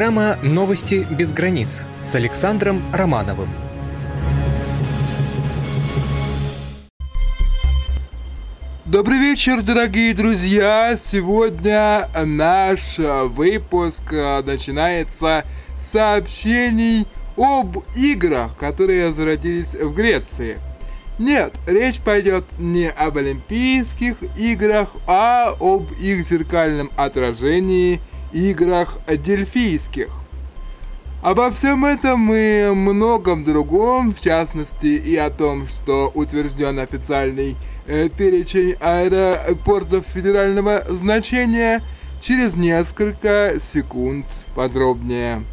Программа «Новости без границ» с Александром Романовым. Добрый вечер, дорогие друзья! Сегодня наш выпуск начинается с сообщений об играх, которые зародились в Греции. Нет, речь пойдет не об Олимпийских играх, а об их зеркальном отражении играх дельфийских. Обо всем этом и многом другом, в частности и о том, что утвержден официальный э, перечень аэропортов федерального значения, через несколько секунд подробнее.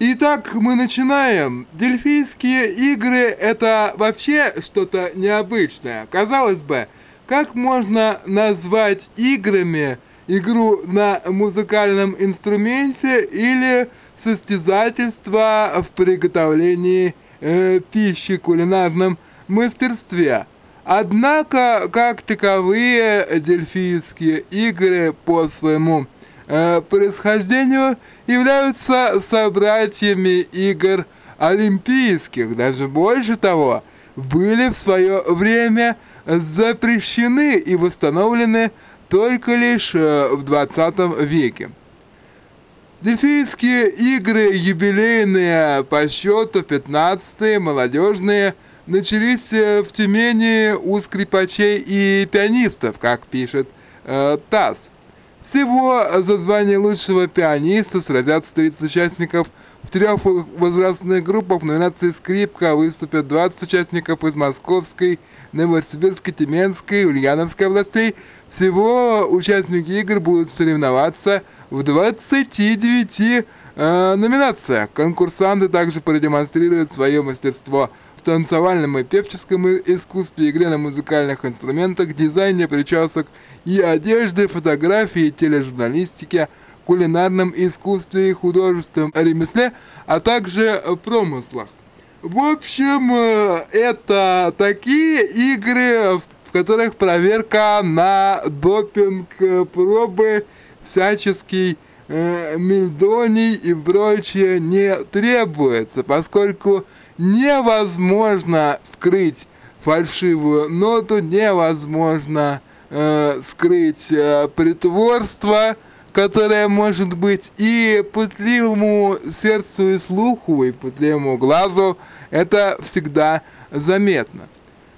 Итак, мы начинаем. Дельфийские игры это вообще что-то необычное. Казалось бы, как можно назвать играми игру на музыкальном инструменте или состязательство в приготовлении э, пищи кулинарном мастерстве? Однако, как таковые дельфийские игры по своему э, происхождению являются собратьями игр олимпийских. Даже больше того, были в свое время запрещены и восстановлены только лишь э, в 20 веке. Дельфийские игры юбилейные по счету 15 молодежные начались э, в Тюмени у скрипачей и пианистов, как пишет э, ТАСС. Всего за звание лучшего пианиста сразятся 30 участников в трех возрастных группах. В номинации «Скрипка» выступят 20 участников из Московской, Новосибирской, Тюменской, Ульяновской областей. Всего участники игр будут соревноваться в 29 э, номинациях. Конкурсанты также продемонстрируют свое мастерство – танцевальном и певческом искусстве, игре на музыкальных инструментах, дизайне причесок и одежды, фотографии, тележурналистике, кулинарном искусстве и художественном ремесле, а также промыслах. В общем, э, это такие игры, в которых проверка на допинг пробы всяческий э, мельдоний и прочее не требуется, поскольку невозможно скрыть фальшивую ноту, невозможно э, скрыть э, притворство, которое может быть и пытливому сердцу и слуху, и пытливому глазу, это всегда заметно.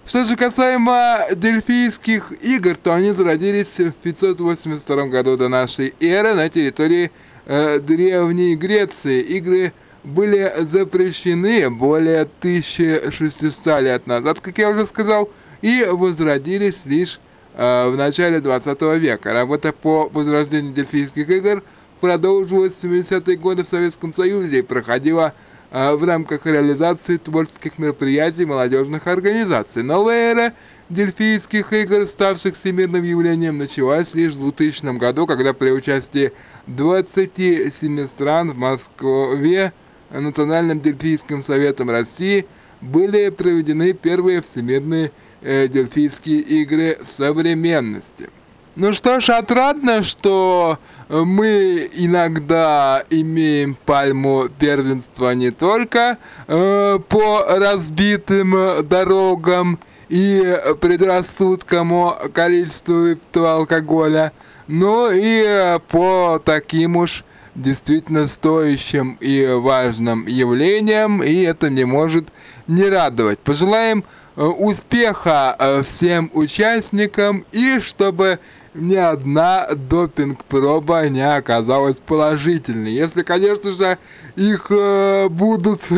Что же касаемо дельфийских игр, то они зародились в 582 году до нашей эры на территории э, Древней Греции. Игры были запрещены более 1600 лет назад, как я уже сказал, и возродились лишь в начале 20 века. Работа по возрождению дельфийских игр продолжилась в 70-е годы в Советском Союзе и проходила э, в рамках реализации творческих мероприятий молодежных организаций. Новая эра дельфийских игр, ставших всемирным явлением, началась лишь в 2000 году, когда при участии 27 стран в Москве Национальным дельфийским советом России были проведены первые всемирные э, дельфийские игры современности. Ну что ж, отрадно, что мы иногда имеем пальму первенства не только э, по разбитым дорогам и предрассудкам о количестве выпитого алкоголя, но и по таким уж действительно стоящим и важным явлением, и это не может не радовать. Пожелаем э, успеха э, всем участникам и чтобы ни одна допинг-проба не оказалась положительной. Если, конечно же, их э, будут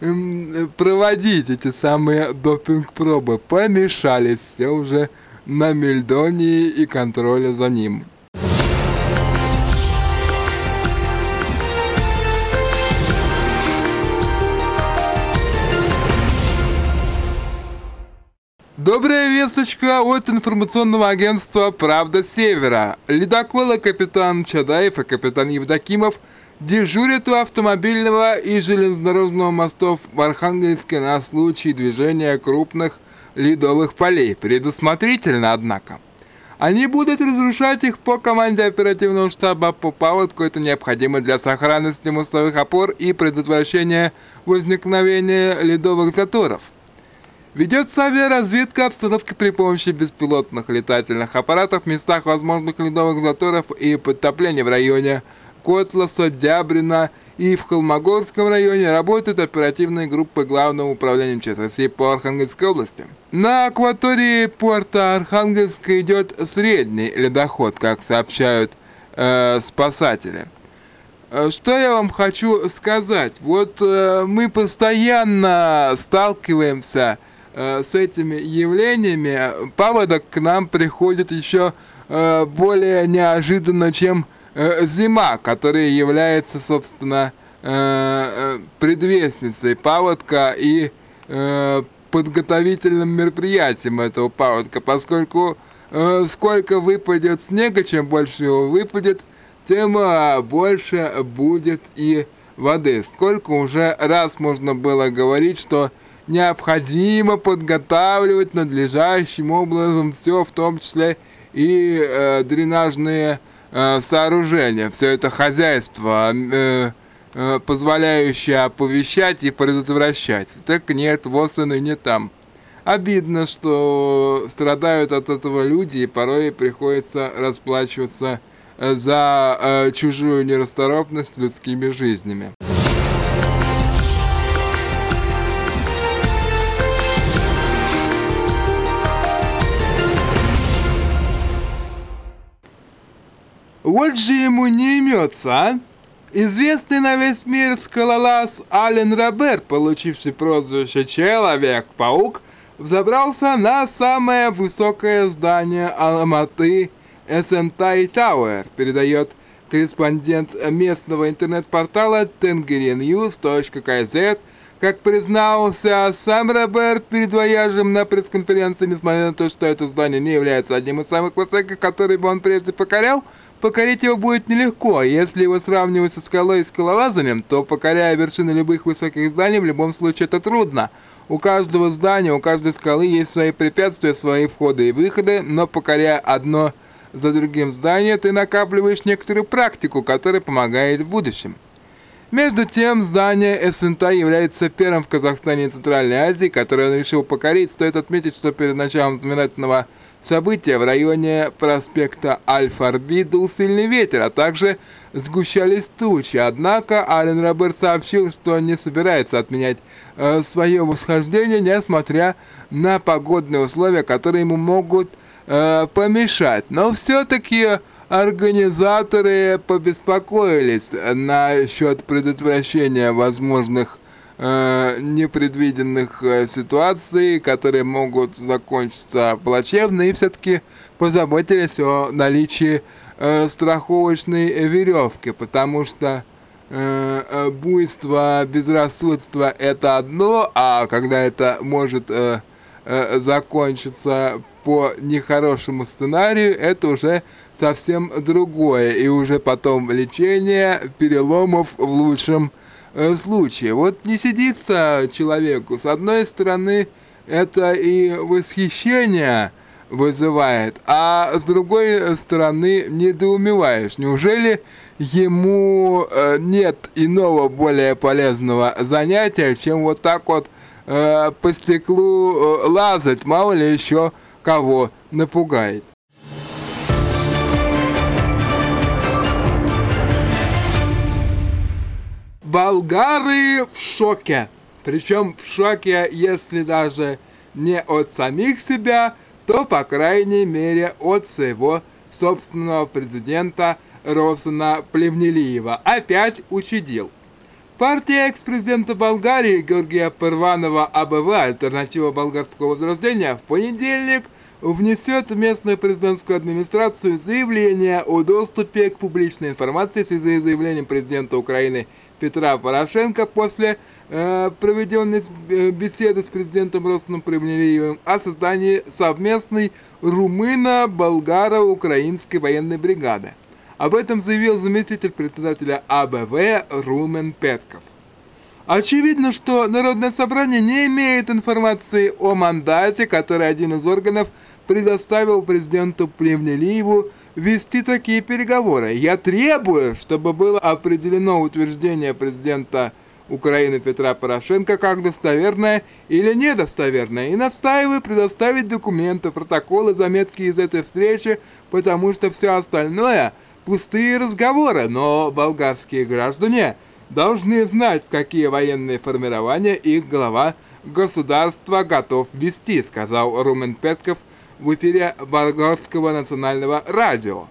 проводить, эти самые допинг-пробы. Помешались все уже на мельдонии и контроле за ним. Добрая весточка от информационного агентства «Правда Севера». Ледоколы капитан Чадаев и капитан Евдокимов дежурят у автомобильного и железнодорожного мостов в Архангельске на случай движения крупных ледовых полей. Предусмотрительно, однако. Они будут разрушать их по команде оперативного штаба по паводку. Это необходимо для сохранности мостовых опор и предотвращения возникновения ледовых заторов. Ведется авиаразведка обстановки при помощи беспилотных летательных аппаратов в местах возможных ледовых заторов и подтоплений в районе Котласа, Дябрина и в Холмогорском районе работают оперативные группы Главного управления МЧС России по Архангельской области. На акватории порта Архангельска идет средний ледоход, как сообщают э, спасатели. Э, что я вам хочу сказать? Вот э, мы постоянно сталкиваемся э, с этими явлениями. Паводок к нам приходит еще э, более неожиданно, чем Э, зима, которая является, собственно, э, э, предвестницей паводка и подготовительным мероприятием этого паводка, поскольку сколько выпадет снега, чем больше его выпадет, тем больше будет и воды. Сколько уже раз можно было говорить, что необходимо подготавливать надлежащим образом все, в том числе и э, дренажные э, сооружения, все это хозяйство, э, э, позволяющее оповещать и предотвращать. Так нет, вот и не там. Обидно, что страдают от этого люди, и порой приходится расплачиваться э, за э, чужую нерасторопность людскими жизнями. Вот же ему не имется, а? Известный на весь мир скалолаз Ален Робер, получивший прозвище Человек-паук, взобрался на самое высокое здание Алматы Эсентай Тауэр, передает корреспондент местного интернет-портала tengerenews.kz, как признался сам Роберт перед вояжем на пресс-конференции, несмотря на то, что это здание не является одним из самых высоких, которые бы он прежде покорял, Покорить его будет нелегко, если его сравнивать со скалой и скалолазанием, то покоряя вершины любых высоких зданий, в любом случае это трудно. У каждого здания, у каждой скалы есть свои препятствия, свои входы и выходы, но покоряя одно за другим здание, ты накапливаешь некоторую практику, которая помогает в будущем. Между тем, здание СНТ является первым в Казахстане и Центральной Азии, которое он решил покорить. Стоит отметить, что перед началом знаменательного события в районе проспекта Аль-Фарби дул сильный ветер, а также сгущались тучи. Однако Ален Робер сообщил, что не собирается отменять э, свое восхождение, несмотря на погодные условия, которые ему могут э, помешать. Но все-таки организаторы побеспокоились насчет предотвращения возможных э, непредвиденных э, ситуаций, которые могут закончиться плачевно, и все-таки позаботились о наличии э, страховочной веревки, потому что э, э, буйство, безрассудство это одно, а когда это может э, э, закончиться по нехорошему сценарию, это уже совсем другое, и уже потом лечение переломов в лучшем Э, случае. Вот не сидится человеку. С одной стороны, это и восхищение вызывает, а с другой стороны, недоумеваешь. Неужели ему э, нет иного более полезного занятия, чем вот так вот э, по стеклу лазать, мало ли еще кого напугает. болгары в шоке. Причем в шоке, если даже не от самих себя, то, по крайней мере, от своего собственного президента Росана Плевнелиева. Опять учудил. Партия экс-президента Болгарии Георгия Перванова АБВ «Альтернатива болгарского возрождения» в понедельник внесет в местную президентскую администрацию заявление о доступе к публичной информации в связи с заявлением президента Украины Петра Порошенко после э, проведенной э, беседы с президентом Ростом Премьериевым о создании совместной румыно-болгаро-украинской военной бригады. Об этом заявил заместитель председателя АБВ Румен Петков. Очевидно, что Народное собрание не имеет информации о мандате, который один из органов предоставил президенту Плевнелиеву вести такие переговоры. Я требую, чтобы было определено утверждение президента Украины Петра Порошенко как достоверное или недостоверное, и настаиваю предоставить документы, протоколы, заметки из этой встречи, потому что все остальное – пустые разговоры, но болгарские граждане – должны знать, какие военные формирования их глава государства готов вести, сказал Румен Петков в эфире Болгарского национального радио.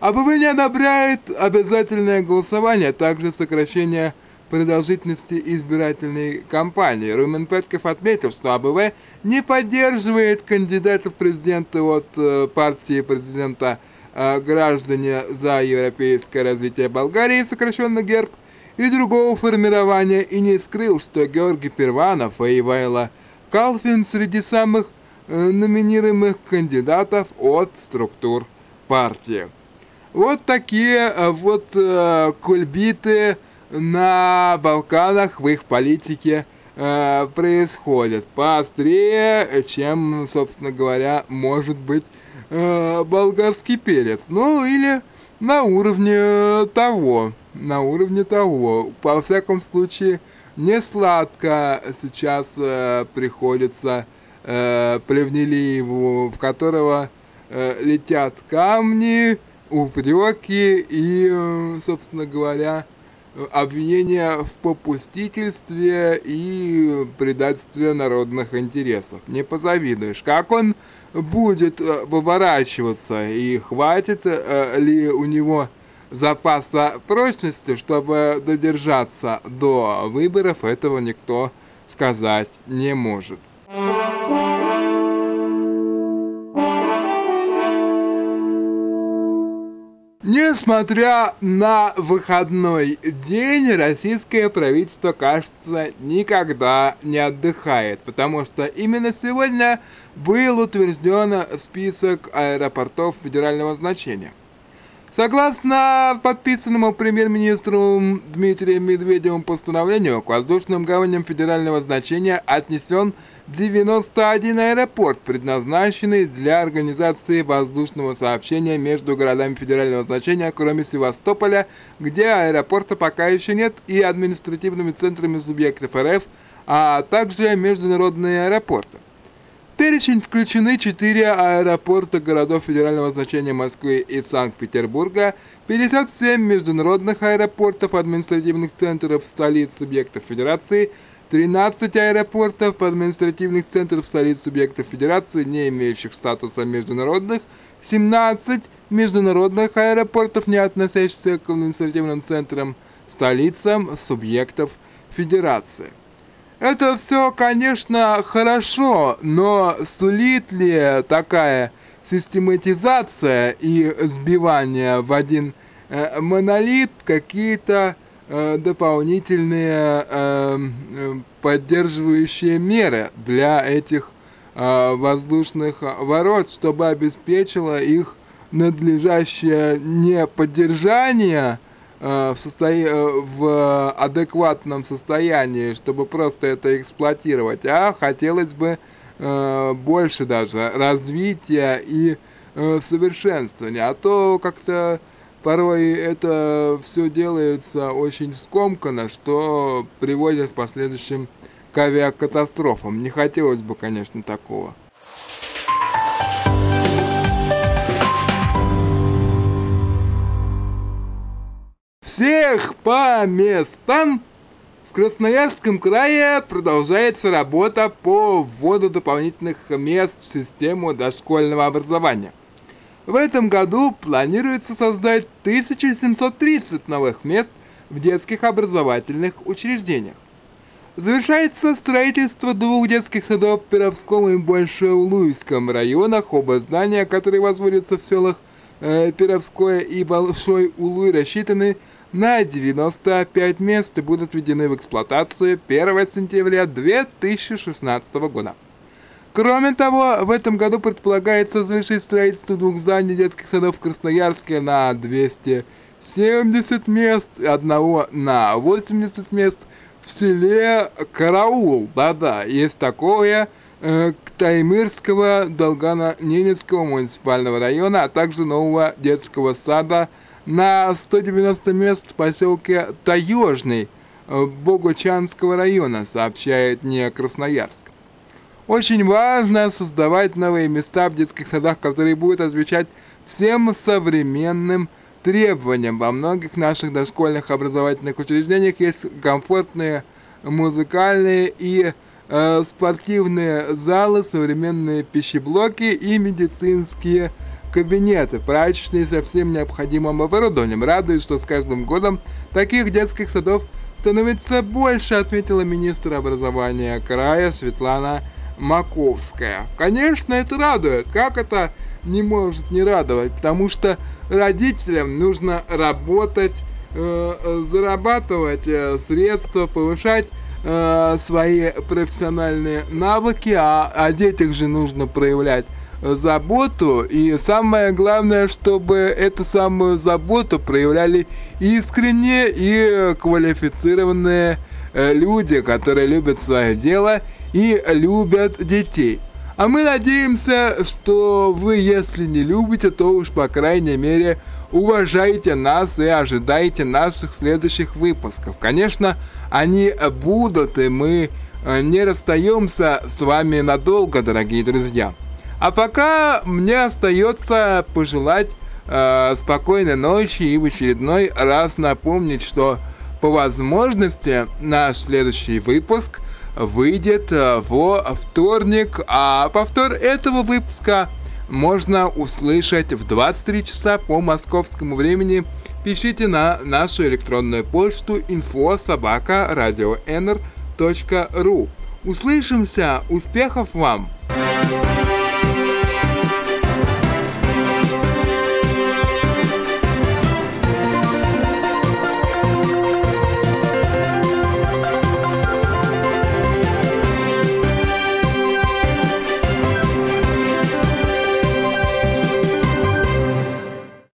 АБВ не одобряет обязательное голосование, а также сокращение продолжительности избирательной кампании. Румен Петков отметил, что АБВ не поддерживает кандидатов в президенты от э, партии президента э, «Граждане за европейское развитие Болгарии», сокращенно ГЕРБ, и другого формирования и не скрыл, что Георгий Перванов и Ивайло Калфин среди самых э, номинируемых кандидатов от структур партии. Вот такие э, вот э, кульбиты на Балканах в их политике э, происходят. Поострее, чем, собственно говоря, может быть э, болгарский перец. Ну или на уровне того на уровне того. По всяком случае, не сладко сейчас э, приходится э, Плевнелиеву, в которого э, летят камни, упреки и, э, собственно говоря, обвинения в попустительстве и предательстве народных интересов. Не позавидуешь. Как он будет э, выворачиваться и хватит э, ли у него запаса прочности, чтобы додержаться до выборов, этого никто сказать не может. Несмотря на выходной день, российское правительство, кажется, никогда не отдыхает, потому что именно сегодня был утвержден список аэропортов федерального значения. Согласно подписанному премьер-министром Дмитрием Медведевым постановлению, к воздушным гаваням федерального значения отнесен 91 аэропорт, предназначенный для организации воздушного сообщения между городами федерального значения, кроме Севастополя, где аэропорта пока еще нет, и административными центрами субъектов РФ, а также международные аэропорты перечень включены четыре аэропорта городов федерального значения Москвы и Санкт-Петербурга, 57 международных аэропортов административных центров столиц субъектов Федерации, 13 аэропортов административных центров столиц субъектов Федерации, не имеющих статуса международных, 17 международных аэропортов, не относящихся к административным центрам столицам субъектов Федерации. Это все, конечно, хорошо, но сулит ли такая систематизация и сбивание в один э, монолит какие-то э, дополнительные э, э поддерживающие меры для этих э, воздушных ворот, чтобы обеспечило их надлежащее не поддержание в, состоя... Э, в адекватном состоянии, чтобы просто это эксплуатировать, а хотелось бы э, больше даже развития и совершенствования, а то как-то порой это все делается очень скомканно, что приводит в последующем к авиакатастрофам. Не хотелось бы, конечно, такого. Всех по местам! В Красноярском крае продолжается работа по вводу дополнительных мест в систему дошкольного образования. В этом году планируется создать 1730 новых мест в детских образовательных учреждениях. Завершается строительство двух детских садов в Перовском и Большеулуйском районах, оба здания, которые возводятся в селах э, Перовское и Большой Улуй, рассчитаны на 95 мест и будут введены в эксплуатацию 1 сентября 2016 года. Кроме того, в этом году предполагается завершить строительство двух зданий детских садов в Красноярске на 270 мест одного на 80 мест в селе Караул. Да-да, есть такое э, Таймырского Долгано-Ненецкого муниципального района, а также нового детского сада на 190 мест в поселке Таежный э, Богучанского района, сообщает не Красноярск. Очень важно создавать новые места в детских садах, которые будут отвечать всем современным требованиям. Во многих наших дошкольных образовательных учреждениях есть комфортные музыкальные и э, спортивные залы, современные пищеблоки и медицинские кабинеты, прачечные со всем необходимым оборудованием. Радует, что с каждым годом таких детских садов становится больше, отметила министр образования края Светлана Маковская. Конечно, это радует. Как это не может не радовать? Потому что родителям нужно работать, э, зарабатывать э, средства, повышать э, свои профессиональные навыки, а о детях же нужно проявлять заботу. И самое главное, чтобы эту самую заботу проявляли искренние и квалифицированные э, люди, которые любят свое дело и любят детей. А мы надеемся, что вы, если не любите, то уж по крайней мере уважайте нас и ожидайте наших следующих выпусков. Конечно, они будут, и мы э, не расстаемся с вами надолго, дорогие друзья. А пока мне остается пожелать э, спокойной ночи и в очередной раз напомнить, что по возможности наш следующий выпуск – выйдет э, во вторник, а повтор этого выпуска можно услышать в 23 часа по московскому времени. Пишите на нашу электронную почту info собака радио Услышимся! Успехов вам!